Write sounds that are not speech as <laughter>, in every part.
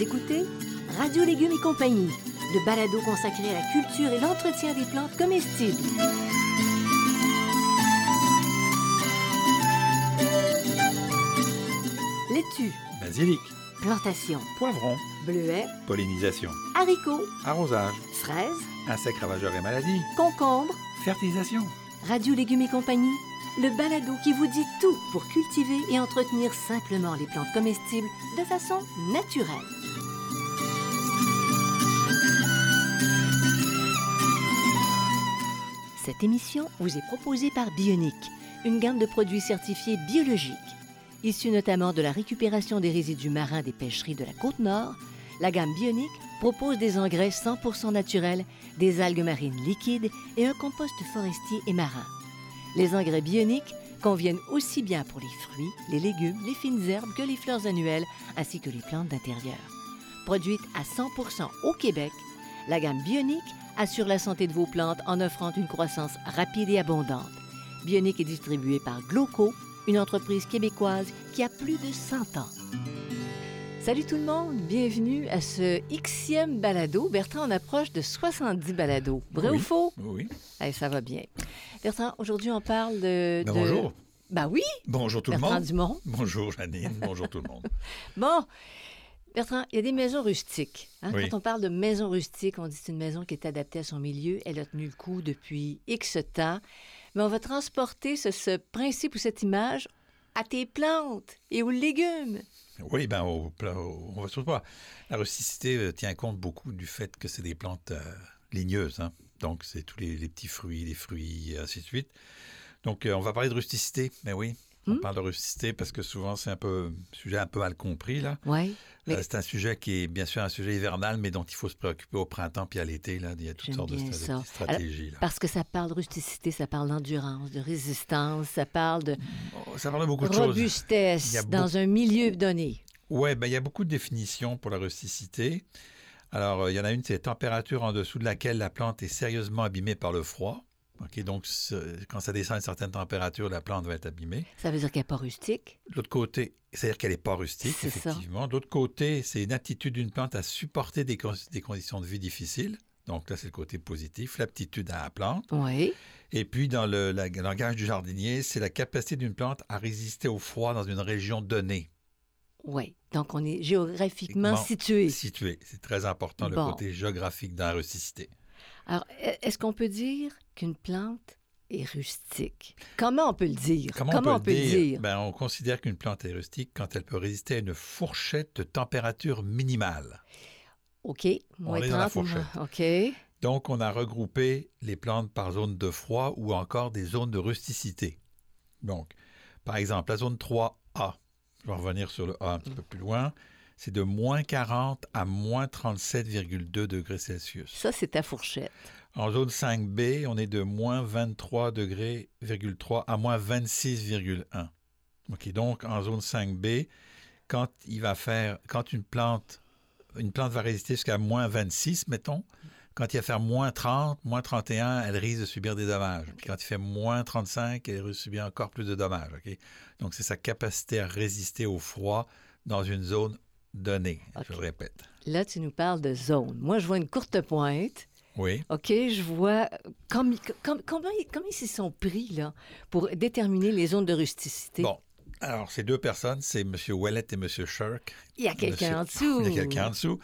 Vous écoutez Radio Légumes et compagnie, le balado consacré à la culture et l'entretien des plantes comestibles. Laitue, Basilic, plantation, poivron, bleuet, pollinisation, haricots, arrosage, fraises, insectes ravageurs et maladies, concombres, fertilisation. Radio Légumes et compagnie, le balado qui vous dit tout pour cultiver et entretenir simplement les plantes comestibles de façon naturelle. Cette émission vous est proposée par Bionic, une gamme de produits certifiés biologiques. Issus notamment de la récupération des résidus marins des pêcheries de la côte nord, la gamme Bionic propose des engrais 100% naturels, des algues marines liquides et un compost forestier et marin. Les engrais bioniques conviennent aussi bien pour les fruits, les légumes, les fines herbes que les fleurs annuelles ainsi que les plantes d'intérieur. Produite à 100% au Québec, la gamme Bionique assure la santé de vos plantes en offrant une croissance rapide et abondante. Bionique est distribuée par Gloco, une entreprise québécoise qui a plus de 100 ans. Salut tout le monde, bienvenue à ce Xème balado. Bertrand, on approche de 70 balados. Vrai Oui. ou faux? Oui. Allez, ça va bien. Bertrand, aujourd'hui, on parle de... Ben, de- bonjour. Ben oui, Bonjour tout le Bertrand monde. Dumont. Bonjour Janine. Bonjour tout le monde. <laughs> Bon, Bertrand, il y a des maisons rustiques. hein. Oui. Quand on parle de maison rustique, on dit que c'est une maison qui est adaptée à son milieu. Elle a tenu le coup depuis X temps. Mais on va transporter ce, ce principe ou cette image à tes plantes et aux légumes. Oui, ben au- on va surtout pas. La rusticité euh, tient compte beaucoup du fait que c'est des plantes euh, ligneuses. hein. Donc, c'est tous les, les petits fruits, les fruits, et ainsi de suite. Donc, euh, on va parler de rusticité. Mais oui, on Hmm? parle de rusticité parce que souvent, c'est un peu sujet un peu mal compris. là. Mais- Euh, c'est un sujet qui est bien sûr un sujet hivernal, mais dont il faut se préoccuper au printemps puis à l'été. Là. Il y a toutes sortes de, ça. stratégies. là. parce que ça parle de rusticité, ça parle d'endurance, de résistance, ça parle de Oh, ça parle de beaucoup de choses. robustesse dans un milieu donné. Oui, ben, il y a beaucoup de définitions pour la rusticité. Alors, euh, il y en a une, c'est température en dessous de laquelle la plante est sérieusement abîmée par le froid. OK, donc, quand ça descend à une certaine température, la plante va être abîmée. Ça veut dire qu'elle n'est pas rustique? L'autre côté, c'est-à-dire qu'elle n'est pas rustique, C'est ça. effectivement. L'autre côté, c'est une attitude d'une plante à supporter des, con- des conditions de vie difficiles. Donc là, c'est le côté positif, l'aptitude à la plante. Oui. Et puis, dans le, la- le langage du jardinier, c'est la capacité d'une plante à résister au froid dans une région donnée. Oui. Donc, on est géographiquement Bon, situé. Situé. C'est très important, le côté géographique dans la rusticité. Alors, e- est-ce qu'on peut dire qu'une plante est rustique? Comment on peut le dire? Comment, on peut, le dire? Ben, on considère qu'une plante est rustique quand elle peut résister à une fourchette de température minimale. OK. Moins est dans la 30, fourchette. OK. Donc, on a regroupé les plantes par zone de froid ou encore des zones de rusticité. Donc, par exemple, la zone 3A, je vais revenir sur le A un petit peu plus loin, c'est de moins 40 à moins 37,2 degrés Celsius. Ça, c'est ta fourchette. En zone 5B, on est de moins 23 degrés, 3 à moins 26,1. OK, donc en zone 5B, quand il va faire, quand une plante, une plante va résister jusqu'à moins 26, mettons, quand il va faire moins 30, moins 31, elle risque de subir des dommages. Puis quand il fait moins 35, elle risque de subir encore plus de dommages. Donc c'est sa capacité à résister au froid dans une zone donnée, je le répète. Là, tu nous parles de zone. Moi, je vois une courte pointe. Oui. OK, je vois comme, comme- comment, comment ils s'y sont pris là, pour déterminer les zones de rusticité? Bon, alors ces deux personnes, c'est M. Ouellet et M. Shirk. Il y a quelqu'un en dessous. <laughs> Il y a quelqu'un en dessous.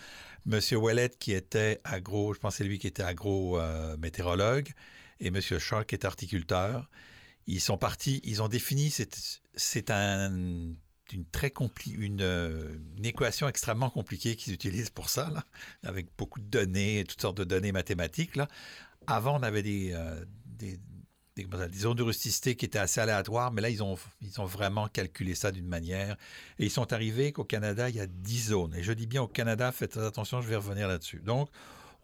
M. Ouellet qui était agro, je pense que c'est lui qui était agro-météorologue, et M. Shark qui est horticulteur. Ils sont partis, ils ont défini, c'est un, une, très une, euh, une équation extrêmement compliquée qu'ils utilisent pour ça, là, avec beaucoup de données, toutes sortes de données mathématiques. Là. Avant, on avait des, euh, des, des, des zones de rusticité qui étaient assez aléatoires, mais là, ils ont, ils ont vraiment calculé ça d'une manière. Et ils sont arrivés qu'au Canada, il y a 10 zones. Et je dis bien au Canada, faites très attention, je vais revenir là-dessus. Donc,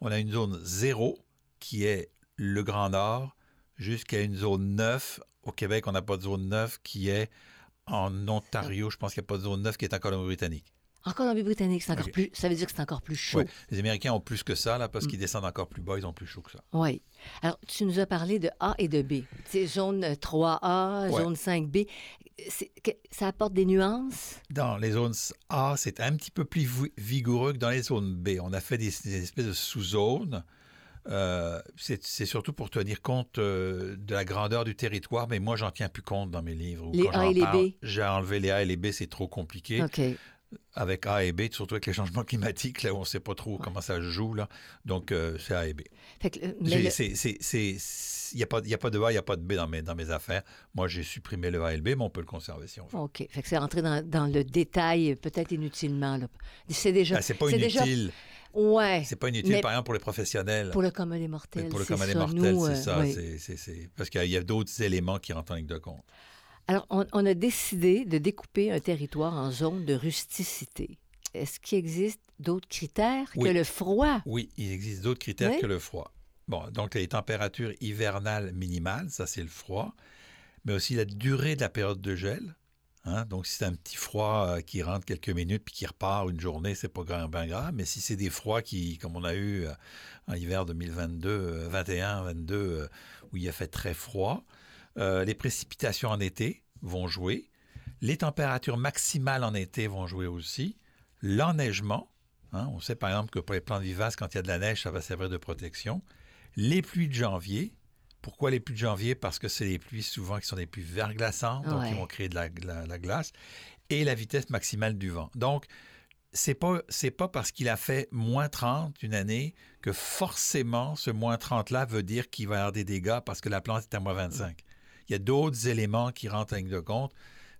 on a une zone 0 qui est le Grand Nord jusqu'à une zone 9. Au Québec, on n'a pas de zone 9 qui est en Ontario. Je pense qu'il n'y a pas de zone 9 qui est en Colombie-Britannique. En Colombie-Britannique, c'est encore Ok. plus. Ça veut dire que c'est encore plus chaud. Ouais. Les Américains ont plus que ça, là, Mm. parce qu'ils descendent encore plus bas, ils ont plus chaud que ça. Oui. Alors, tu nous as parlé de A et de B. C'est zone 3A, Ouais. zone 5B. C'est- que- Ça apporte des nuances? Dans les zones A, c'est un petit peu plus vi- vigoureux que dans les zones B. On a fait des, des espèces de sous-zones. Euh, c'est surtout pour tenir compte euh, de la grandeur du territoire, mais moi, j'en tiens plus compte dans mes livres. Les A et les parle, B? J'ai enlevé les A et les B, c'est trop compliqué. Avec A et B, surtout avec les changements climatiques, là, où on ne sait pas trop comment ça se joue. Là. Donc, euh, c'est A et B. Il n'y a, pas- a de A, il n'y a pas de B dans mes, dans mes affaires. Moi, j'ai supprimé le A et le B, mais on peut le conserver si on veut. OK. Fait que c'est rentré dans, dans le détail, peut-être inutilement. C'est déjà. Ah, c'est pas déjà- inutile. Ouais. C'est pas inutile, Mais- par exemple, pour les professionnels. Pour le commun des Mais mortels. pour le commun des mortels, c'est euh, ça. oui. c'est- c'est- Parce qu'il y a d'autres éléments qui rentrent en ligne de compte. Alors, on, on a décidé de découper un territoire en zone de rusticité. Est-ce qu'il existe d'autres critères Oui. que le froid? Oui, il existe d'autres critères Oui. que le froid. Bon, donc les températures hivernales minimales, ça c'est le froid, mais aussi la durée de la période de gel. Hein. Donc si c'est un petit froid euh, qui rentre quelques minutes puis qui repart une journée, c'est pas bien grave. Mais si c'est des froids qui, comme on a eu euh, en hiver 2022, euh, 21, 22, euh, où il a fait très froid, euh, les précipitations en été vont jouer. Les températures maximales en été vont jouer aussi. L'enneigement, hein, on sait par exemple que pour les plantes vivaces, quand il y a de la neige, ça va servir de protection. Les pluies de janvier. Pourquoi les pluies de janvier? Parce que c'est les pluies souvent qui sont des pluies verglaçantes, donc Ouais. qui vont créer de la, de la- la glace. Et la vitesse maximale du vent. Donc, c'est pas, c'est pas parce qu'il a fait moins 30 une année que forcément ce moins 30-là veut dire qu'il va y avoir des dégâts parce que la plante est à moins 25. Il y a d'autres éléments qui rentrent en ligne de compte.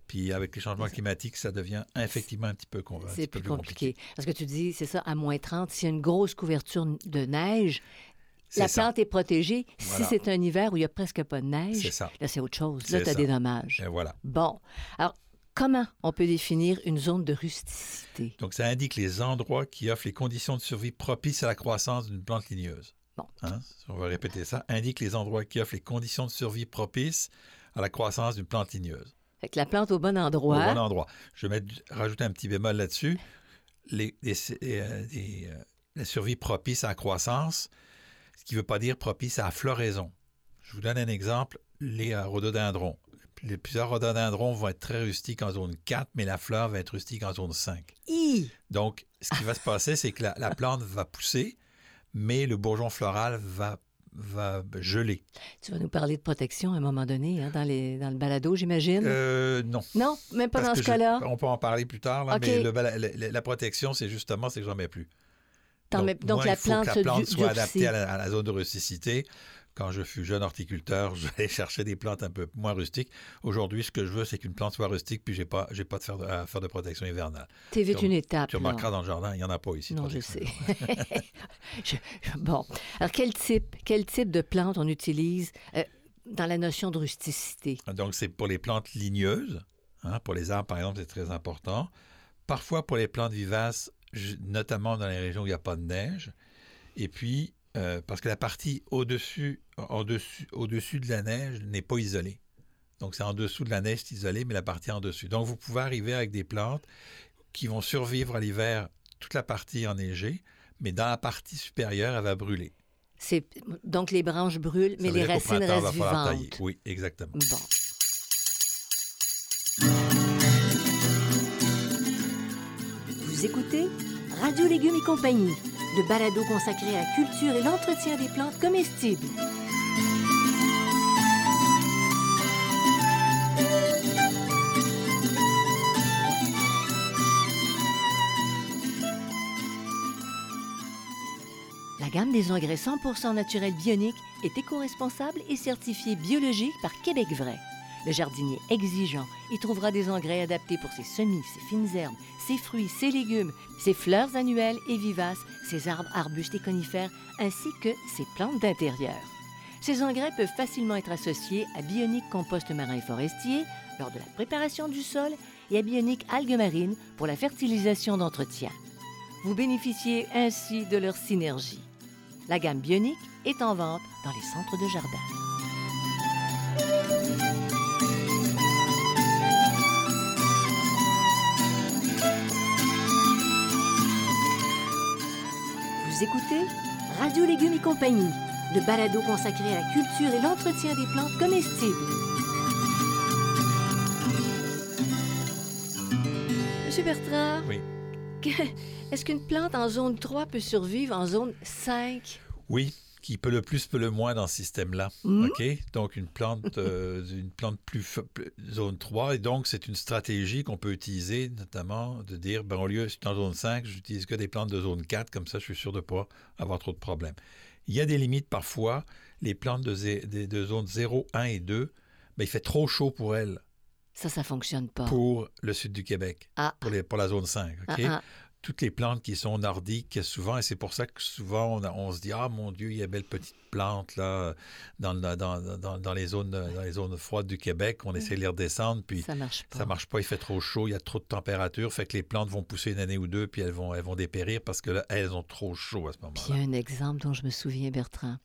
Puis avec les changements climatiques, ça devient effectivement un petit peu, un petit peu plus compliqué. Parce que tu dis, c'est ça, à moins 30, s'il y a une grosse couverture de neige, la ça. plante est protégée. Voilà. Si c'est un hiver où il n'y a presque pas de C'est neige, ça. là, c'est autre chose. Là, tu as des dommages. Et voilà. Bon. Alors, comment on peut définir une zone de rusticité? Donc, ça indique les endroits qui offrent les conditions de survie propices à la croissance d'une plante ligneuse. Bon. Hein? On va répéter ça. Indique les endroits qui offrent les conditions de survie propices à la croissance d'une plante ligneuse. Fait que la plante au bon Au endroit. bon endroit. Je vais mettre- rajouter un petit bémol là-dessus. Les, les- euh, les, euh, la survie propice à la croissance, ce qui ne veut pas dire propice à la floraison. Je vous donne un exemple, les euh, rhododendrons. Les, plusieurs rhododendrons vont être très rustiques en zone 4, mais la fleur va être rustique en zone 5. Hi! Donc, ce qui va se passer, c'est que la, la plante va pousser, mais le bourgeon floral va, va geler. Tu vas nous parler de protection à un moment donné, hein, dans, les, dans le balado, j'imagine? Euh, non. non, même pas Parce dans ce cas-là? On peut en parler plus tard, là, mais le la protection, c'est justement c'est que j'en mets plus. T'en mets- donc, moi, la il faut plante que la plante soit adaptée à la, à la zone de rusticité. Quand je fus jeune horticulteur, <laughs> j'allais chercher des plantes un peu moins rustiques. Aujourd'hui, ce que je veux, c'est qu'une plante soit rustique, puis j'ai pas, j'ai pas de faire de, à faire de protection hivernale. T'es vite une étape. Tu remarqueras dans le jardin, il n'y en a pas ici. Non, je sais. <laughs> Je- bon. Alors, quel type, quel type de plante on utilise euh, dans la notion de rusticité? Donc, c'est pour les plantes ligneuses. hein, pour les arbres, par exemple, c'est très important. Parfois, pour les plantes vivaces, notamment dans les régions où il n'y a pas de neige. Et puis, euh, parce que la partie au-dessus, au-dessus, au-dessus de la neige n'est pas isolée. Donc, c'est en dessous de la neige, c'est isolé, mais la partie en dessus. Donc, vous pouvez arriver avec des plantes qui vont survivre à l'hiver, toute la partie enneigée, mais dans la partie supérieure, elle va brûler. C'est donc les branches brûlent, mais les racines restent vivantes. Oui, exactement. Bon. Vous écoutez Radio Légumes et compagnie, le balado consacré à la culture et l'entretien des plantes comestibles. La gamme des engrais 100% naturels bioniques est éco-responsable et certifiée biologique par Québec Vrai. Le jardinier exigeant y trouvera des engrais adaptés pour ses semis, ses fines herbes, ses fruits, ses légumes, ses fleurs annuelles et vivaces, ses arbres, arbustes et conifères, ainsi que ses plantes d'intérieur. Ces engrais peuvent facilement être associés à Bionique Compost Marin et Forestier lors de la préparation du sol et à Bionique Algues Marines pour la fertilisation d'entretien. Vous bénéficiez ainsi de leur synergie. La gamme Bionique est en vente dans les centres de jardin. Vous écoutez Radio Légumes et compagnie, le balado consacré à la culture et l'entretien des plantes comestibles. Monsieur Bertrand, Oui. est-ce qu'une plante en zone 3 peut survivre en zone 5? Oui, qui peut le plus, peut le moins dans ce système-là. Mhm. OK? Donc, une plante, euh, une plante plus, zone 3. Et donc, c'est une stratégie qu'on peut utiliser, notamment de dire, ben, au lieu, si je suis en zone 5, j'utilise que des plantes de zone 4, comme ça, je suis sûr de ne pas avoir trop de problèmes. Il y a des limites parfois. Les plantes de, zé- de, de zone 0, 1 et 2, ben, il fait trop chaud pour elles, Ça, ça fonctionne pas. pour le sud du Québec, Ah, pour, les, pour la zone 5. ah, OK? ah. Toutes les plantes qui sont nordiques, souvent, et c'est pour ça que souvent on, a- on se dit Ah mon Dieu, il y a belle petite plante là, dans, dans, dans, dans les zones, dans les zones froides du Québec. On essaie de les redescendre, puis ça marche pas. ça marche pas, il fait trop chaud, il y a trop de température, fait que les plantes vont pousser une année ou deux, puis elles vont, elles vont dépérir parce que là, elles ont trop chaud à ce Puis il y moment-là. a un exemple dont je me souviens, Bertrand.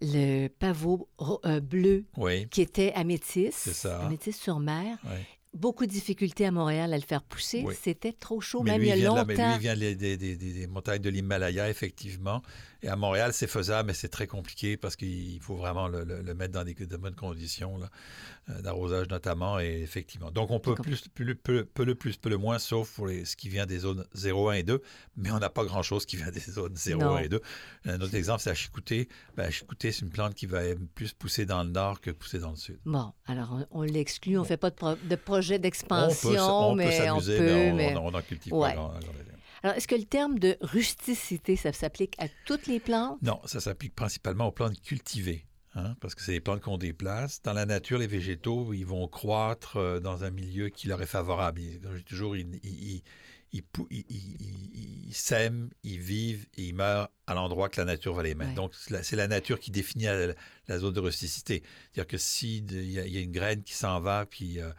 Le pavot euh, bleu Oui, qui était à Métis, à Métis-sur-Mer. oui. Beaucoup de difficultés à Montréal à le faire pousser. Oui. C'était trop chaud, Mais même lui, il y a la- mais longtemps. lui, il vient des, des- des- des- des montagnes de l'Himalaya, effectivement. Et à Montréal, c'est faisable, mais c'est très compliqué parce qu'il faut vraiment le, le- le mettre dans des, de bonnes conditions, euh, d'arrosage notamment, et effectivement. Donc, on peut plus, plus, peu, peu le plus, peu le moins, sauf pour les- ce qui vient des zones 0, 1 et 2, mais on n'a pas grand-chose qui vient des zones 0, Non. 1 et 2. Un autre exemple, c'est la chicouté. Ben, la chicouté, c'est une plante qui va plus pousser dans le nord que pousser dans le sud. Bon, alors on, on l'exclut, on ne fait pas de, pro- de projet d'expansion, s- on peut mais on s'amuser, peut. mais on- on n'en cultive Ouais. pas. grand- grand- Alors, est-ce que le terme de rusticité, ça s'applique à toutes les plantes? Non, ça s'applique principalement aux plantes cultivées, hein, parce que c'est des plantes qu'on déplace. Dans la nature, les végétaux, ils vont croître euh, dans un milieu qui leur est favorable. Ils- toujours, ils, sèment, ils vivent et ils meurent à l'endroit que la nature va les mettre. Ouais. Donc, c'est la, nature qui définit la, la zone de rusticité. C'est-à-dire que s'il y, y a une graine qui s'en va, puis, euh,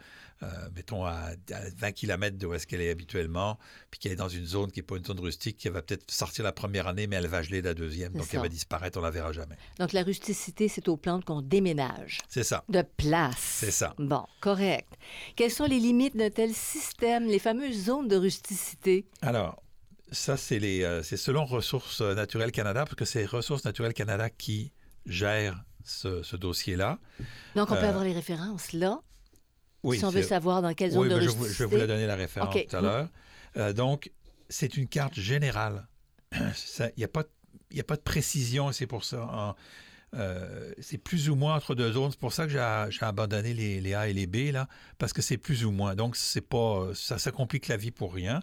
euh, mettons, à, à 20 km de où est-ce qu'elle est habituellement, puis qu'elle est dans une zone qui n'est pas une zone rustique, qui va peut-être sortir la première année, mais elle va geler la deuxième, donc ça. elle va disparaître, on la verra jamais. Donc, la rusticité, c'est aux plantes qu'on déménage C'est ça. de place. C'est ça. Bon, correct. Quelles sont les limites d'un tel système, les fameuses zones de rusticité? Alors, ça, c'est les, euh, selon Ressources naturelles Canada, parce que c'est Ressources naturelles Canada qui gère ce, ce dossier-là. Donc, on peut Euh, avoir les références là, Oui, si on veut savoir dans quelle zone oui, de ben, je, rusticité. vous- je vais vous la donner la référence tout à l'heure. Euh, donc, c'est une carte générale. <clears throat> Il n'y a, pas de- il y a pas de précision, c'est pour ça. en- euh, c'est plus ou moins entre deux zones. C'est pour ça que j'ai j'ai abandonné les, les A et les B, là, parce que c'est plus ou moins. Donc, c'est pas, ça, ça complique la vie pour rien.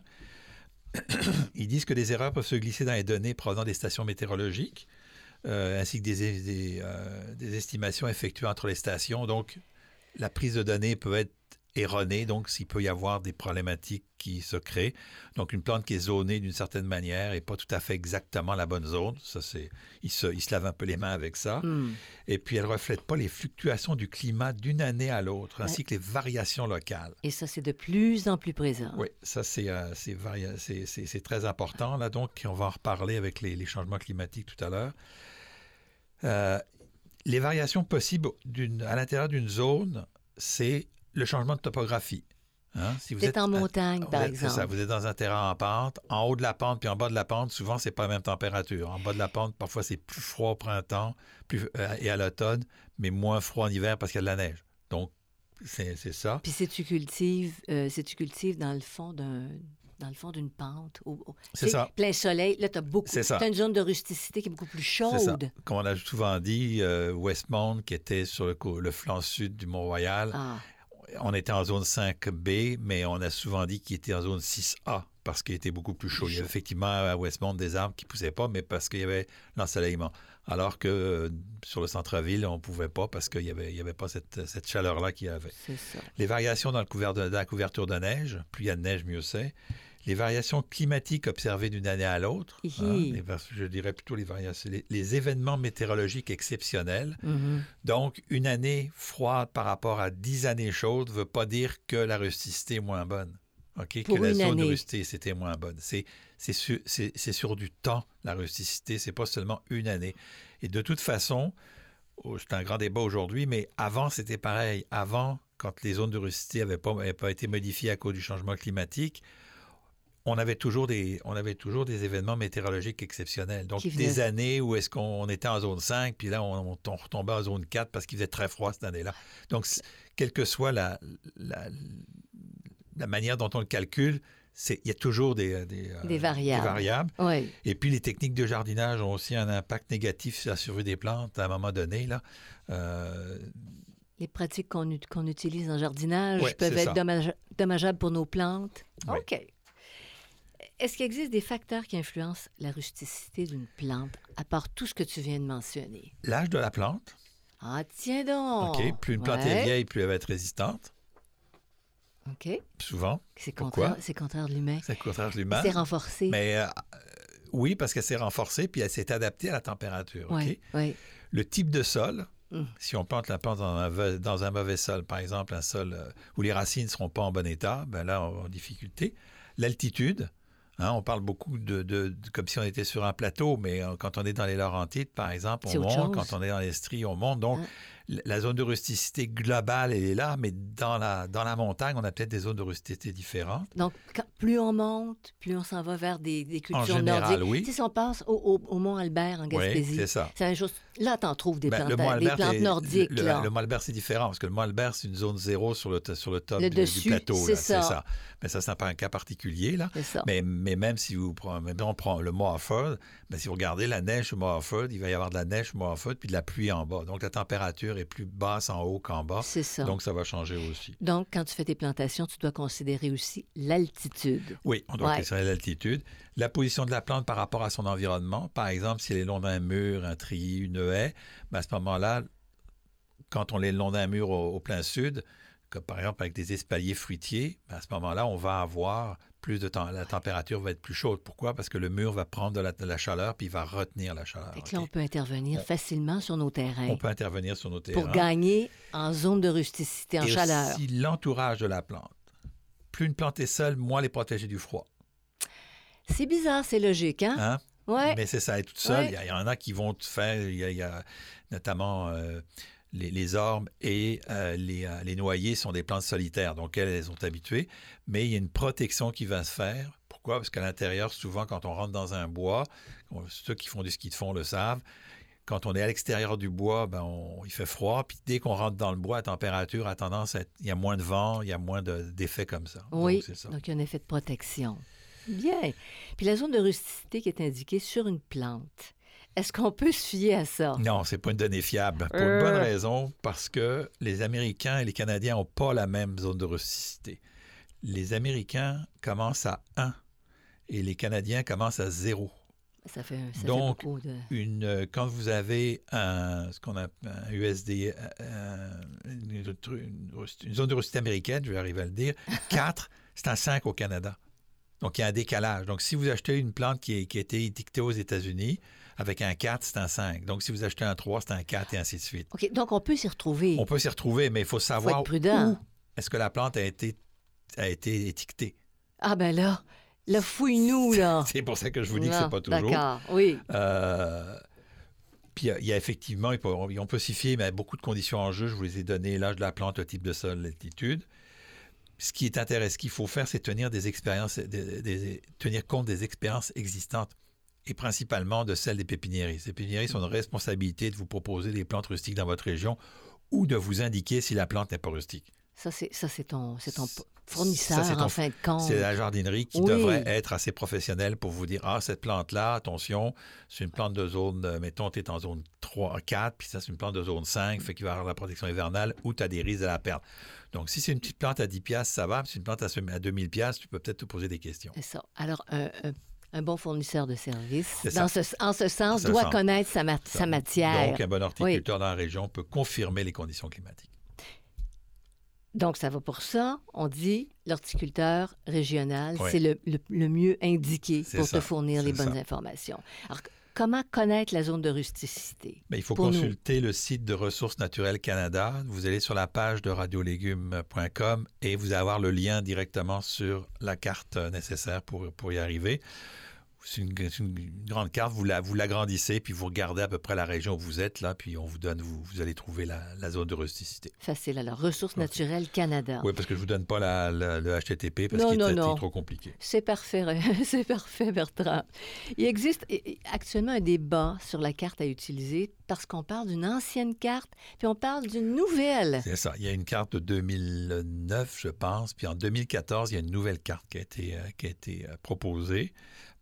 <clears throat> Ils disent que des erreurs peuvent se glisser dans les données provenant des stations météorologiques, euh, ainsi que des, des, euh, des estimations effectuées entre les stations. Donc, la prise de données peut être erronée, donc s'il peut y avoir des problématiques qui se créent. Donc, une plante qui est zonée d'une certaine manière et pas tout à fait exactement la bonne zone, ça c'est, il se, il se lave un peu les mains avec ça. Hmm. Et puis, elle ne reflète pas les fluctuations du climat d'une année à l'autre, ainsi que les variations locales. Et ça, c'est de plus en plus présent. Oui, ça, c'est euh, c'est varia- très important. Là, donc, on va en reparler avec les, les changements climatiques tout à l'heure. Euh, les variations possibles à l'intérieur d'une zone, c'est le changement de topographie. Hein? Si Vous êtes en montagne, par êtes- c'est ça, exemple. vous êtes dans un terrain en pente. En haut de la pente puis en bas de la pente, souvent, c'est pas la même température. En bas de la pente, parfois, c'est plus froid au printemps plus, euh, et à l'automne, mais moins froid en hiver parce qu'il y a de la neige. Donc, c'est c'est ça. Puis si tu cultives, euh, si tu cultives dans le fond d'un dans le fond d'une pente, au- au- C'est tu sais, ça. plein soleil, là, tu as beaucoup. C'est ça. T'as une zone de rusticité qui est beaucoup plus C'est ça. chaude. Comme on a souvent dit, euh, Westmount, qui était sur le, flanc sud du Mont-Royal, Ah, on était en zone 5B, mais on a souvent dit qu'il était en zone 6A parce qu'il était beaucoup plus chaud. Il y avait effectivement à Westmount des arbres qui ne poussaient pas, mais parce qu'il y avait l'ensoleillement. Alors que euh, sur le centre-ville, on ne pouvait pas parce qu'il n'y avait, il y avait pas cette, cette chaleur-là qu'il y avait. c'est ça. Les variations dans, le couvert de- dans la couverture de neige, plus il y a de neige, mieux c'est. Les variations climatiques observées d'une année à l'autre, hein, je dirais plutôt les variations, les, les événements météorologiques exceptionnels. Mhm. Donc, une année froide par rapport à dix années chaudes ne veut pas dire que la rusticité est moins bonne. Que la zone de rusticité, c'était moins bonne. C'est, sur, sur du temps, la rusticité. C'est pas seulement une année. Et de toute façon, oh, c'est un grand débat aujourd'hui, mais avant, c'était pareil. Avant, quand les zones de rusticité n'avaient pas, avaient pas été modifiées à cause du changement climatique, on avait toujours des, on avait toujours des événements météorologiques exceptionnels. Donc, des années où est-ce qu'on était en zone 5, puis là, on, on retombait en zone 4 parce qu'il faisait très froid cette année-là. Donc, quelle que soit la, la, la manière dont on le calcule, c'est- il y a toujours des, des, euh, Des variables. variables. Oui. Et puis, les techniques de jardinage ont aussi un impact négatif sur la survie des plantes à un moment donné. Là. Euh, Les pratiques qu'on ut- qu'on utilise en jardinage Ouais, peuvent être dommage- dommageables pour nos plantes. Oui. OK. Est-ce qu'il existe des facteurs qui influencent la rusticité d'une plante, à part tout ce que tu viens de mentionner? L'âge de la plante, Ah, tiens donc! OK, plus une plante est vieille, plus elle va être résistante, OK. souvent. C'est contraire, c'est contraire de l'humain. C'est contraire de l'humain. C'est renforcé. Mais euh, oui, parce qu'elle s'est renforcée puis elle s'est adaptée à la température. OK? Le type de sol, Mm. si on plante la plante dans un, ve- dans un mauvais sol, par exemple un sol euh, où les racines ne seront pas en bon état, ben là, on difficulté. L'altitude, hein, on parle beaucoup de, de- de- comme si on était sur un plateau, mais euh, quand on est dans les Laurentides, par exemple, on monte. Quand on est dans les stries, on monte. Donc, Hein. La zone de rusticité globale, elle est là, mais dans la, dans la montagne, on a peut-être des zones de rusticité différentes. Donc, quand- plus on monte, plus on s'en va vers des, des cultures général, nordiques. oui. Tu sais, si on passe au, au- au Mont Albert en Oui, Gaspésie, c'est ça. c'est même chose. Là, tu en trouves des Ben, plantes, des nordiques. Le, là. le Mont Albert, c'est différent parce que le Mont Albert, c'est une zone zéro sur le, sur le top Le du, plateau. c'est ça. Mais ça, c'est pas un cas particulier. Là. ça. Mais, mais même si vous prenez, maintenant, on prend le Mont Harford, ben, si vous regardez la neige au Mont Harford, il va y avoir de la neige au Mont Harford puis de la pluie en bas. Donc, la température est plus basse en haut qu'en bas. C'est ça. Donc, ça va changer aussi. Donc, quand tu fais tes plantations, tu dois considérer aussi l'altitude. Oui, on doit Ouais. considérer l'altitude. La position de la plante par rapport à son environnement. Par exemple, si elle est long d'un mur, un treillis, une haie, ben, à ce moment-là, quand on est le long d'un mur au, au plein sud, comme par exemple avec des espaliers fruitiers, ben, à ce moment-là, on va avoir plus de temps. La température va être plus chaude. Pourquoi? Parce que le mur va prendre de la, de la chaleur puis il va retenir la chaleur. Fait que là, on peut intervenir On- facilement sur nos terrains On peut intervenir sur nos terrains. pour gagner en zone de rusticité, en Et chaleur. aussi l'entourage de la plante. Plus une plante est seule, moins elle est protégée du froid. C'est bizarre, c'est logique, hein? Hein? Ouais. Mais c'est ça, elle est toute seule. Ouais. Il y en a qui vont faire, il y a, il y a notamment euh, les, les et euh, les, euh, les noyers sont des plantes solitaires, donc elles, elles sont habituées. Mais il y a une protection qui va se faire. Pourquoi? Parce qu'à l'intérieur, souvent, quand on rentre dans un bois, on- ceux qui font du ski de fond le savent, quand on est à l'extérieur du bois, ben on- il fait froid. Puis dès qu'on rentre dans le bois, la température a tendance à être... Il y a moins de vent, il y a moins de- d'effets comme ça. Oui, Donc, c'est ça. donc il y a un effet de protection. Bien. Puis la zone de rusticité qui est indiquée sur une plante, est-ce qu'on peut se fier à ça? Non, c'est pas une donnée fiable. Pour Euh. une bonne raison, parce que les Américains et les Canadiens n'ont pas la même zone de rusticité. Les Américains commencent à 1 et les Canadiens commencent à 0. Ça fait, ça fait Donc, beaucoup de... Une, euh, quand vous avez un, ce qu'on appelle un USD, euh, une, une- une zone de rusticité américaine, je vais arriver à le dire, <laughs> 4, c'est un 5 au Canada. Donc, il y a un décalage. Donc, si vous achetez une plante qui, est- qui a été étiquetée aux États-Unis, avec un 4, c'est un 5. Donc, si vous achetez un 3, c'est un 4 et ainsi de suite. OK, donc on peut s'y retrouver. On peut s'y retrouver, mais il faut Il faut savoir être prudent. où est-ce que la plante a été, a été étiquetée. Ah ben là, là, fouille-nous, <laughs> là. C'est pour ça que je vous dis que Non, c'est pas toujours. D'accord, oui. Euh, puis il y a- il y, a effectivement, on peut s'y fier, mais il y a beaucoup de conditions en jeu. Je vous les ai données, l'âge de la plante, le type de sol, l'altitude. Ce qui est intéressant, ce qu'il faut faire, c'est tenir des expériences, des- des- tenir compte des expériences existantes et principalement de celles des pépiniéristes. Les pépiniéristes ont une responsabilité de vous proposer des plantes rustiques dans votre région ou de vous indiquer si la plante n'est pas rustique. Ça, c'est ça, c'est ton, c'est ton p- fournisseur, Ça, c'est ton- en fin de compte. C'est la jardinerie qui Oui. devrait être assez professionnelle pour vous dire Ah, cette plante-là, attention, c'est une plante de zone, euh, mettons, tu es en zone 3, 4, puis ça, c'est une plante de zone 5, fait qu'il va y avoir la protection hivernale ou tu as des risques de la perdre. Donc, si c'est une petite plante à 10 piastres, ça va. Puis, si c'est une plante à ce- à 2000 piastres, tu peux peut-être te poser des questions. C'est ça. Alors, un, un- un bon fournisseur de services, dans ce, en ce sens, doit sens. connaître sa, ma- sa matière. Donc, un bon horticulteur dans la région peut confirmer les conditions climatiques. Donc, ça va pour ça. On dit l'horticulteur régional, Oui. c'est le, le- le mieux indiqué pour ça, te fournir les bonnes ça. informations. Alors, comment connaître la zone de rusticité? Mais il faut nous? consulter le site de Ressources naturelles Canada. Vous allez sur la page de radiolégumes.com et vous allez avoir le lien directement sur la carte euh, nécessaire pour, pour y arriver. C'est une, une, grande carte, vous, la, vous l'agrandissez, puis vous regardez à peu près la région où vous êtes, là, puis on vous donne, vous, vous allez trouver la, la, zone de rusticité. Facile. Alors, Ressources naturelles Canada. Oui, parce que je ne vous donne pas la, le HTTP parce qu'il est, est, trop compliqué. C'est parfait, <laughs> c'est parfait, Bertrand. Il existe actuellement un débat sur la carte à utiliser parce qu'on parle d'une ancienne carte, puis on parle d'une nouvelle. C'est ça. Il y a une carte de 2009, je pense, puis en 2014, il y a une nouvelle carte qui a été, euh, qui a été euh, proposée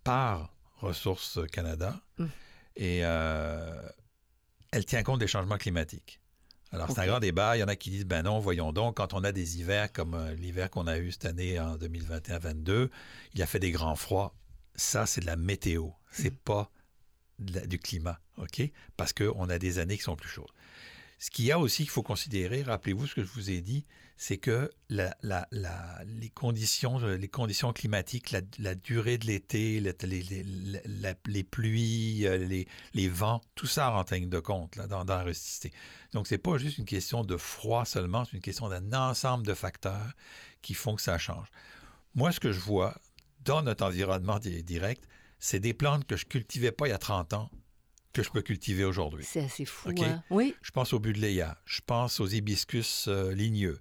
par Ressources Canada mm. et euh, elle tient compte des changements climatiques. Alors, c'est un grand débat. Il y en a qui disent, ben non, voyons donc, quand on a des hivers comme euh, l'hiver qu'on a eu cette année en 2021-22, il a fait des grands froids. Ça, c'est de la météo. C'est mm. pas du climat, OK? Parce qu'on a des années qui sont plus chaudes. Ce qu'il y a aussi qu'il faut considérer, rappelez-vous ce que je vous ai dit, c'est que les, conditions, les conditions climatiques, la, durée de l'été, les, pluies, euh, les, vents, tout ça rentre en ligne de compte dans, la rusticité. Donc, ce n'est pas juste une question de froid seulement, c'est une question d'un ensemble de facteurs qui font que ça change. Moi, ce que je vois dans notre environnement direct, c'est des plantes que je cultivais pas il y a 30 ans, que je peux cultiver aujourd'hui. C'est assez fou, hein? Oui. Je pense au budléia, je pense aux hibiscus euh, ligneux,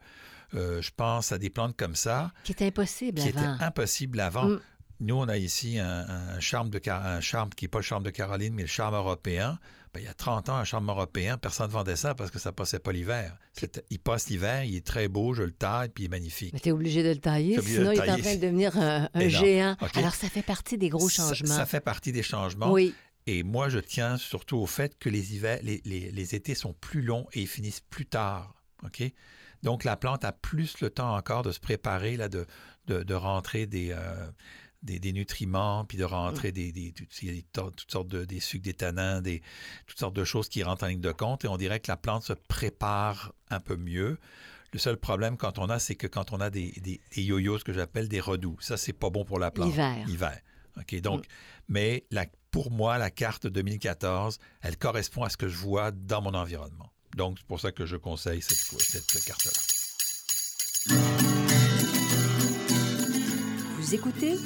euh, je pense à des plantes comme ça. Qui étaient impossibles qui avant. Qui étaient impossibles avant. Mm. Nous, on a ici un, charme de un charme qui n'est pas le charme de Caroline, mais le charme européen. Ben, il y a 30 ans, un charme européen, personne ne vendait ça parce que ça ne passait pas l'hiver. Il passe l'hiver, il est très beau, je le taille, puis il est magnifique. Mais tu es obligé de le tailler, sinon il est en train de devenir un, <laughs> géant. Alors, ça fait partie des gros changements. Ça, fait partie des changements. Oui. Et moi, je tiens surtout au fait que les, hivers, les, les, étés sont plus longs et ils finissent plus tard. OK? Donc, la plante a plus le temps encore de se préparer, là, de, de, rentrer des, euh, des, nutriments, puis de rentrer des, des, toutes sortes de des sucres, des tanins, des, toutes sortes de choses qui rentrent en ligne de compte. Et on dirait que la plante se prépare un peu mieux. Le seul problème quand on a, c'est que quand on a des, des, yo-yos, ce que j'appelle des redoux, ça, c'est pas bon pour la plante. L'hiver. L'hiver. OK, donc, mm. mais la, pour moi, la carte 2014, elle correspond à ce que je vois dans mon environnement. Donc, c'est pour ça que je conseille cette, carte-là. Vous écoutez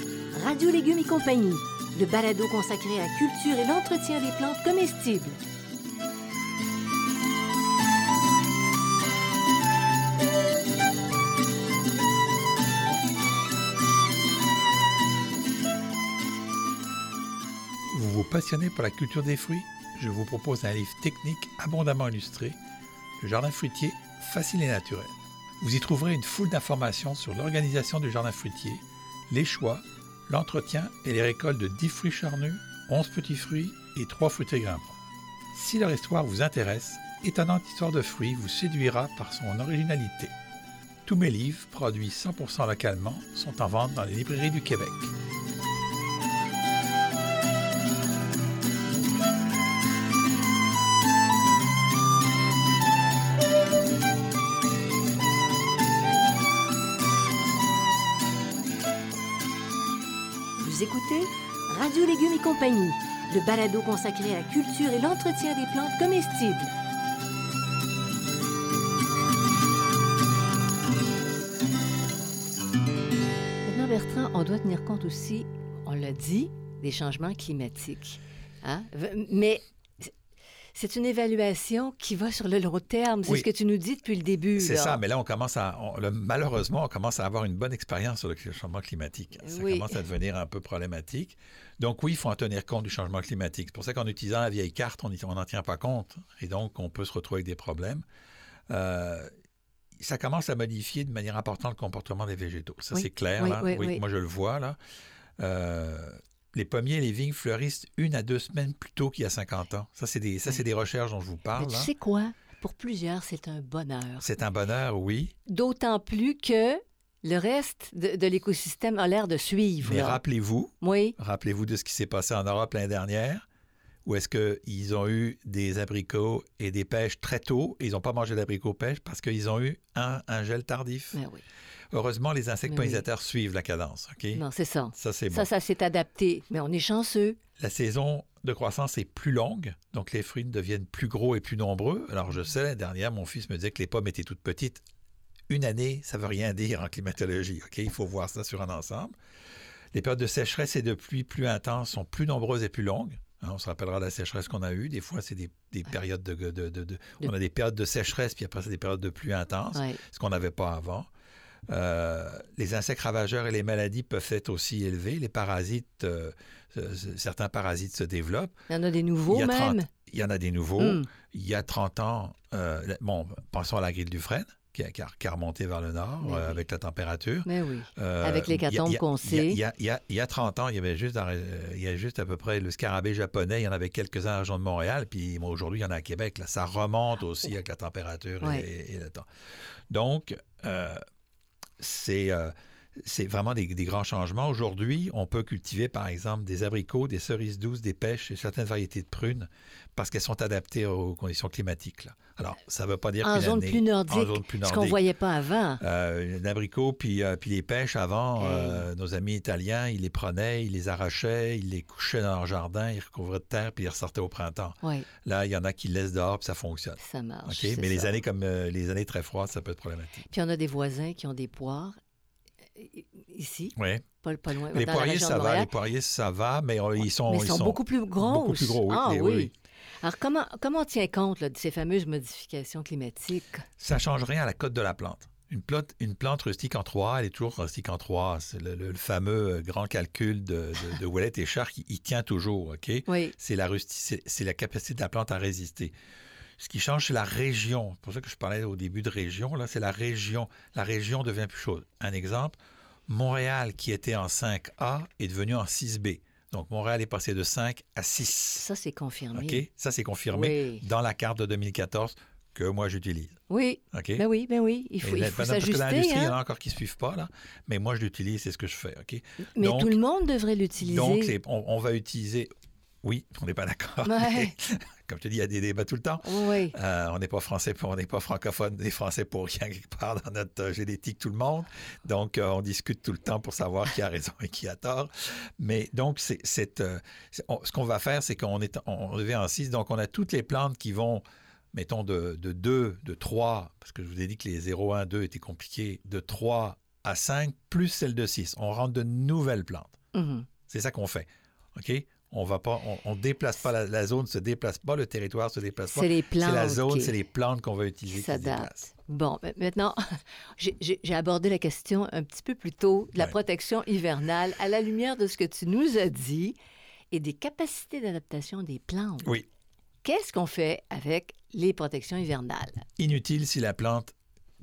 Radio Légumes et compagnie, le balado consacré à la culture et l'entretien des plantes comestibles. Passionnez pour la culture des fruits Je vous propose un livre technique abondamment illustré, Le jardin fruitier facile et naturel. Vous y trouverez une foule d'informations sur l'organisation du jardin fruitier, les choix, l'entretien et les récoltes de 10 fruits charnus, 11 petits fruits et 3 fruités grimpants. Si leur histoire vous intéresse, Étonnante histoire de fruits vous séduira par son originalité. Tous mes livres, produits 100% localement, sont en vente dans les librairies du Québec. Radio Légumes et compagnie, le balado consacré à la culture et l'entretien des plantes comestibles. Maintenant, Bertrand, on doit tenir compte aussi, on l'a dit, des changements climatiques. Hein? Mais c'est une évaluation qui va sur le long terme. C'est ce que tu nous dis depuis le début. C'est ça, mais là, on commence à. malheureusement, on commence à avoir une bonne expérience sur le changement climatique. Ça commence à devenir un peu problématique. Donc, oui, il faut en tenir compte du changement climatique. C'est pour ça qu'en utilisant la vieille carte, on n'en tient pas compte. Et donc, on peut se retrouver avec des problèmes. Euh, ça commence à modifier de manière importante le comportement des végétaux. Ça, c'est clair. Oui, moi, je le vois. là. Euh, les pommiers et les vignes fleurissent une à deux semaines plus tôt qu'il y a 50 ans. Ça, c'est des, ça, c'est des recherches dont je vous parle. tu sais quoi? Pour plusieurs, c'est un bonheur. C'est un bonheur, oui. D'autant plus que le reste de, l'écosystème a l'air de suivre. Mais rappelez-vous, oui. rappelez-vous de ce qui s'est passé en Europe l'année dernière, où est-ce qu'ils ont eu des abricots et des pêches très tôt, et ils n'ont pas mangé d'abricots pêche parce qu'ils ont eu un, un gel tardif. Mais oui. Heureusement, les insectes pollinisateurs suivent la cadence. OK? Non, c'est ça. Ça, c'est bon. Ça, ça s'est adapté. Mais on est chanceux. La saison de croissance est plus longue, donc les fruits deviennent plus gros et plus nombreux. Alors, je sais, l'année dernière, mon fils me disait que les pommes étaient toutes petites. Une année, ça ne veut rien dire en climatologie. OK? Il faut voir ça sur un ensemble. Les périodes de sécheresse et de pluie plus intenses sont plus nombreuses et plus longues. Hein, on se rappellera la sécheresse qu'on a eue. Des fois, c'est des, des, périodes de, de, de, de, On a des périodes de sécheresse, puis après, c'est des périodes de pluie intenses, Ouais. ce qu'on n'avait pas avant. Euh, les insectes ravageurs et les maladies peuvent être aussi élevés. Les parasites, euh, euh, certains parasites se développent. Il y en a des nouveaux Il y a 30 même? Il y en a des nouveaux. Hmm. Il y a 30 ans, euh, bon, pensons à la grille du Frêne, qui a, qui a- qui a remonté vers le nord euh, avec la température. Mais oui. Euh, Avec l'hécatombe qu'on sait. Il y, a, il y a- il y a 30 ans, il y avait juste, dans- euh, il y a juste à peu près le scarabée japonais, il y en avait quelques-uns à la région de Montréal, puis moi, aujourd'hui, il y en a à Québec. Là, ça remonte aussi avec la température et, et le temps. Donc, euh, c'est euh, c'est vraiment des, des grands changements. Aujourd'hui, on peut cultiver, par exemple, des abricots, des cerises douces, des pêches et certaines variétés de prunes parce qu'elles sont adaptées aux conditions climatiques. là. Alors, ça ne veut pas dire En zone année- plus nordique, en zone plus ce qu'on nordique. voyait pas avant. Euh, l'abricot puis, euh, puis les pêches avant, euh, nos amis italiens, ils les prenaient, ils les arrachaient, ils les couchaient dans leur jardin, ils recouvraient de terre puis ils ressortaient au printemps. Oui, Là, il y en a qui laissent dehors puis ça fonctionne. ça marche. Mais les années comme euh, les années très froides, ça peut être problématique. Puis on a des voisins qui ont des poires ici, Oui. pas, pas loin. Les poiriers, ça va. Les poiriers, ça va, mais euh, ils sont, Mais ils sont, beaucoup plus beaucoup gros, oui. Ah oui. Alors, comment, comment on tient compte là, de ces fameuses modifications climatiques? Ça change rien à la cote de la plante. Une plante, une plante rustique en 3 elle est toujours rustique en 3 C'est le, fameux euh, grand calcul de, de, de Ouellet et Char qui il tient toujours, OK? Oui, la, c'est la capacité de la plante à résister. Ce qui change, c'est la région. C'est pour ça que je parlais au début de région. Là, c'est la région. La région devient plus chaude. Un exemple, Montréal, qui était en 5A, est devenu en 6B. Donc, Montréal est passé de 5 à 6. ça, c'est confirmé. OK? Ça, c'est confirmé Oui. dans la carte de 2014 que moi, j'utilise. Oui, OK? ben oui, ben oui. Il faut, il faut parce que s'ajuster. l'industrie, il y en hein. a encore qui ne suivent pas, là. Mais moi, je l'utilise, c'est ce que je fais. OK? Mais donc- tout le monde devrait l'utiliser. Donc, on va utiliser. Oui, on n'est pas d'accord. Ouais. <laughs> Comme je te dis, il y a des débats tout le temps. Oui, Euh, on n'est pas français, pour- on n'est pas francophone, des Français pour rien <laughs> quelque part dans notre euh, génétique, tout le monde. Donc, euh, on discute tout le temps pour savoir qui a raison et qui a tort. Mais donc, c'est, c'est, euh, on- ce qu'on va faire, c'est qu'on est, on revient en 6. Donc, on a toutes les plantes qui vont, mettons, de, de 2, de 3, parce que je vous ai dit que les 0, 1, 2 étaient compliqués, de 3 à 5, plus celle de 6. On rentre de nouvelles plantes. Mhm. C'est ça qu'on fait. OK? On va pas, on, on déplace pas la, la zone, se déplace pas, le territoire se déplace pas. c'est les plantes. C'est la zone, c'est les plantes qu'on va utiliser qui déplacent. s'adaptent. Bon, ma- maintenant, <laughs> j'ai- abordé la question un petit peu plus tôt de la Ouais. protection hivernale à la lumière de ce que tu nous as dit et des capacités d'adaptation des plantes. Oui. Qu'est-ce qu'on fait avec les protections hivernales? Inutile si la plante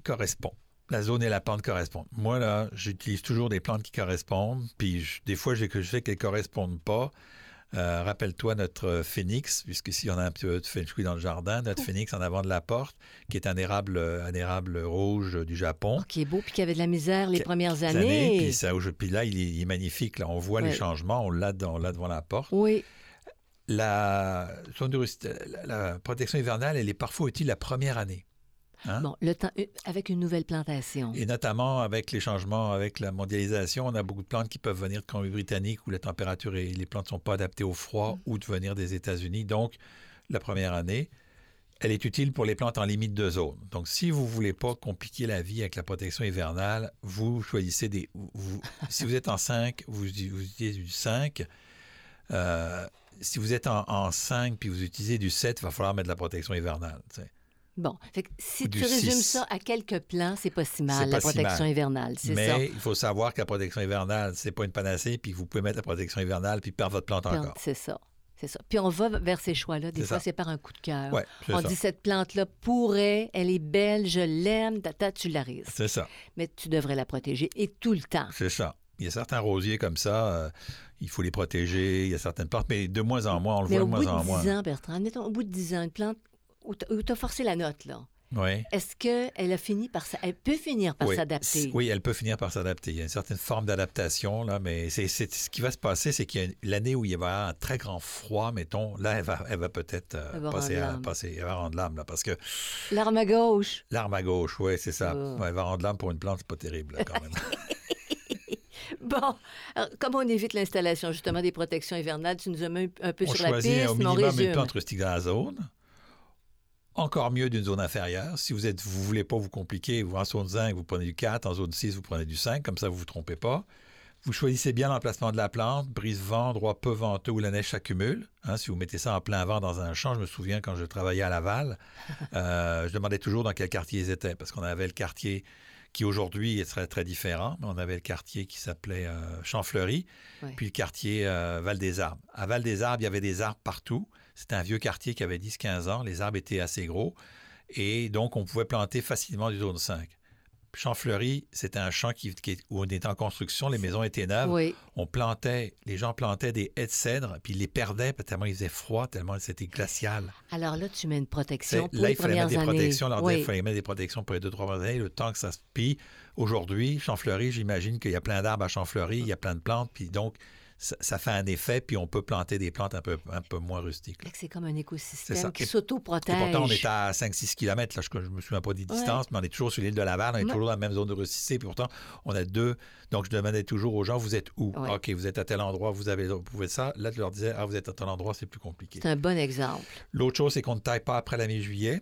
correspond. La zone et la plante correspondent. Moi, là, j'utilise toujours des plantes qui correspondent. Puis, je- des fois, j'ai que je sais qu'elles ne correspondent pas. Euh, Rappelle-toi notre phénix, puisque si on a un petit peu de feng shui dans le jardin, notre phénix en avant de la porte, qui est un érable, un érable rouge du Japon. Oh, qui est beau, puis qui avait de la misère les Qui- premières Des années. puis, ça, puis là, il est, il est magnifique. Là. On voit Ouais. les changements, on l'a devant la porte. Oui, la protection hivernale, elle est parfois utile la première année. Hein? bon, le temps, euh, avec une nouvelle plantation. Et notamment avec les changements, avec la mondialisation, on a beaucoup de plantes qui peuvent venir de Colombie-Britannique où la température et les plantes ne sont pas adaptées au froid Mm. ou de venir des États-Unis. Donc, la première année, elle est utile pour les plantes en limite de zone. Donc, si vous ne voulez pas compliquer la vie avec la protection hivernale, vous choisissez des. vous- <laughs> si vous êtes en 5, vous, vous utilisez du 5. Euh, si vous êtes en, en 5 puis vous utilisez du 7, il va falloir mettre de la protection hivernale. Bon, fait que si tu résumes ça à quelques plans, c'est pas si mal, la si protection hivernale, c'est Mais ça. il faut savoir que la protection hivernale, c'est pas une panacée, puis vous pouvez mettre la protection hivernale puis perdre votre plante Plante, encore. C'est ça. C'est ça. Puis on va vers ces choix-là. Des fois, c'est par un coup de cœur. Ouais, on ça. dit cette plante-là pourrait, elle est belle, je l'aime, tata, tu la risques. C'est ça, Mais tu devrais la protéger et tout le temps. c'est ça. Il y a certains rosiers comme ça, euh, il faut les protéger. Il y a certaines plantes, mais de moins en moins, on le Mais voit de bout moins en de moins. 10 ans, Bertrand, admettons, au bout de 10 ans, une plante où tu as forcé la note, là, Oui. est-ce qu'elle a fini par... Elle peut finir par Oui. s'adapter? Oui, elle peut finir par s'adapter. Il y a une certaine forme d'adaptation, là, mais c'est, ce qui va se passer, c'est qu'il y a l'année où il va y avoir un très grand froid, mettons, là, elle va, elle va peut-être euh, passer, à, passer, elle va rendre l'âme, là, parce que L'arme à gauche. l'arme à gauche, oui, c'est ça. Oh. Elle va rendre l'âme pour une plante, c'est pas terrible, là, quand même. <laughs> Bon, alors, comment on évite l'installation justement des protections hivernales? Tu nous as mis un peu on sur la piste, au mais on minimum une résume. plante rustique dans la zone. Encore mieux d'une zone inférieure. Si vous êtes, vous voulez pas vous compliquer, vous en zone 5, vous prenez du 4, en zone 6, vous prenez du 5, comme ça vous vous trompez pas. Vous choisissez bien l'emplacement de la plante, brise-vent, endroit peu venteux où la neige s'accumule. Hein, si vous mettez ça en plein vent dans un champ, je me souviens quand je travaillais à Laval, <laughs> euh, je demandais toujours dans quel quartier ils étaient, parce qu'on avait le quartier qui aujourd'hui très, très différent, mais on avait le quartier qui s'appelait euh, Champfleury, puis le quartier euh, Val-des-Arbres. À Val-des-Arbres, il y avait des arbres partout. C'était un vieux quartier qui avait 10-15 ans. Les arbres étaient assez gros. Et donc, on pouvait planter facilement du zone 5. Champfleury, c'était un champ qui, où on était en construction, les maisons étaient neuves. On plantait, les gens plantaient des haies de cèdre, puis ils les perdaient tellement il faisait froid, tellement c'était glacial. Alors là, tu mets une protection pour là, il fallait mettre des protections. il fallait mettre des protections pour les deux, trois années, le temps que ça se... Puis aujourd'hui, Champfleury, j'imagine qu'il y a plein d'arbres à Champfleury, il y a plein de plantes, puis donc ça, fait un effet, puis on peut planter des plantes un peu, un peu moins rustiques. C'est comme un écosystème qui s'auto-protège. Pourtant, on est à 5-6 km, là, je ne me souviens pas des distances, mais on est toujours sur l'île de Laval, on est toujours dans la même zone de Russissé, puis pourtant, on a deux. Donc, je demandais toujours aux gens, vous êtes où? OK, vous êtes à tel endroit, vous avez vous pouvez ça. Là, je leur disais, ah, vous êtes à tel endroit, c'est plus compliqué. C'est un bon exemple. L'autre chose, c'est qu'on ne taille pas après la mi-juillet.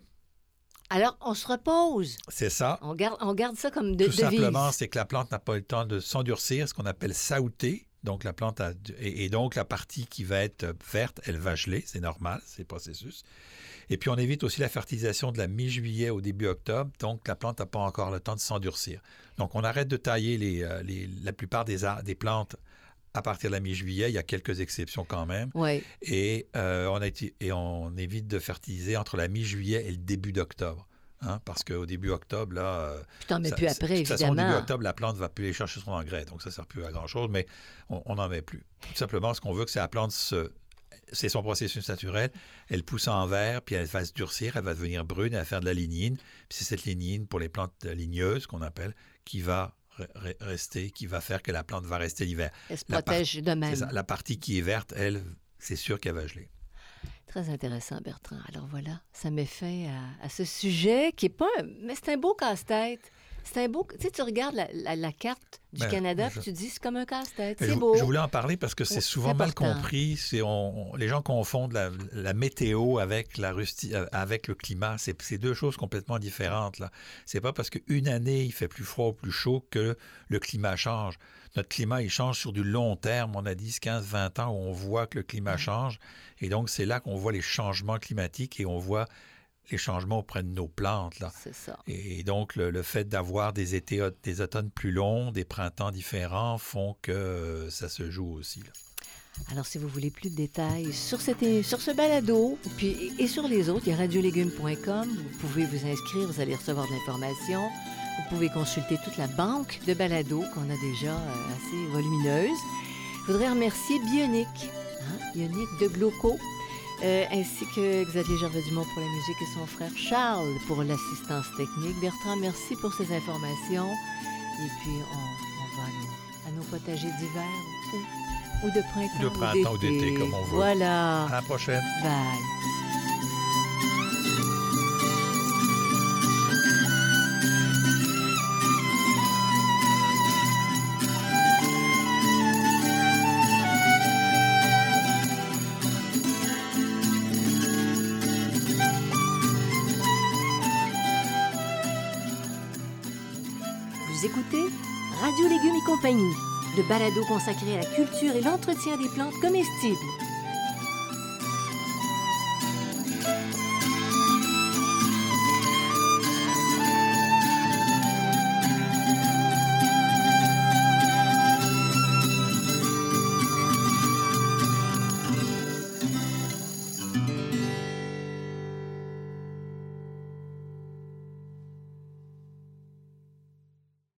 Alors, on se repose. C'est ça. On garde, on garde ça comme de, Tout simplement, c'est que la plante n'a pas le temps de s'endurcir, ce qu'on appelle saouter. Donc, la plante a, et, donc la partie qui va être verte, elle va geler, c'est normal, c'est le processus. Et puis, on évite aussi la fertilisation de la mi-juillet au début octobre, donc la plante n'a pas encore le temps de s'endurcir. Donc, on arrête de tailler les, euh, la plupart des, des plantes à partir de la mi-juillet. Il y a quelques exceptions quand même. Et, euh, on a, et on évite de fertiliser entre la mi-juillet et le début d'octobre. Hein, parce qu'au début octobre, là. Euh, tu t'en mets plus après, évidemment. De toute façon, au début octobre, la plante ne va plus aller chercher son engrais, donc ça ne sert plus à grand-chose, mais on n'en met plus. Tout simplement, ce qu'on veut, c'est la plante se. C'est son processus naturel. Elle pousse en verre, puis elle va se durcir, elle va devenir brune, elle va faire de la lignine. Puis c'est cette lignine, pour les plantes ligneuses, qu'on appelle, qui va rester, qui va faire que la plante va rester l'hiver. Elle se protège de même. La partie qui est verte, elle, c'est sûr qu'elle va geler. Très intéressant, Bertrand. Alors voilà, ça met fin à, ce sujet qui est pas... Mais c'est un beau casse-tête. C'est un beau... Tu sais, tu regardes la, carte du ben, Canada, puis tu dis c'est comme un casse-tête. C'est beau. Je voulais en parler parce que c'est souvent mal compris. C'est les gens confondent la, météo avec, la euh, avec le climat. C'est deux choses complètement différentes. là. C'est pas parce qu'une année, il fait plus froid ou plus chaud que le climat change notre climat, il change sur du long terme. On a 10, 15, 20 ans où on voit que le climat change. Et donc, c'est là qu'on voit les changements climatiques et on voit les changements auprès de nos plantes. Là. C'est ça. Et donc, le, fait d'avoir des étés, des automnes plus longs, des printemps différents font que ça se joue aussi. Alors, si vous voulez plus de détails sur, cette, sur ce balado puis, et sur les autres, il y a radiolégumes.com. Vous pouvez vous inscrire, vous allez recevoir de l'information. Vous pouvez consulter toute la banque de balados qu'on a déjà euh, assez volumineuse. Je voudrais remercier Bionic, hein, Bionic de Gloco, euh, ainsi que Xavier Gervais-Dumont pour la musique et son frère Charles pour l'assistance technique. Bertrand, merci pour ces informations. Et puis, on, va à nos, potagers d'hiver ou, de printemps. De printemps ou d'été, comme on veut. Voilà. À la prochaine. Bye. Compagnie, le balado consacré à la culture et l'entretien des plantes comestibles.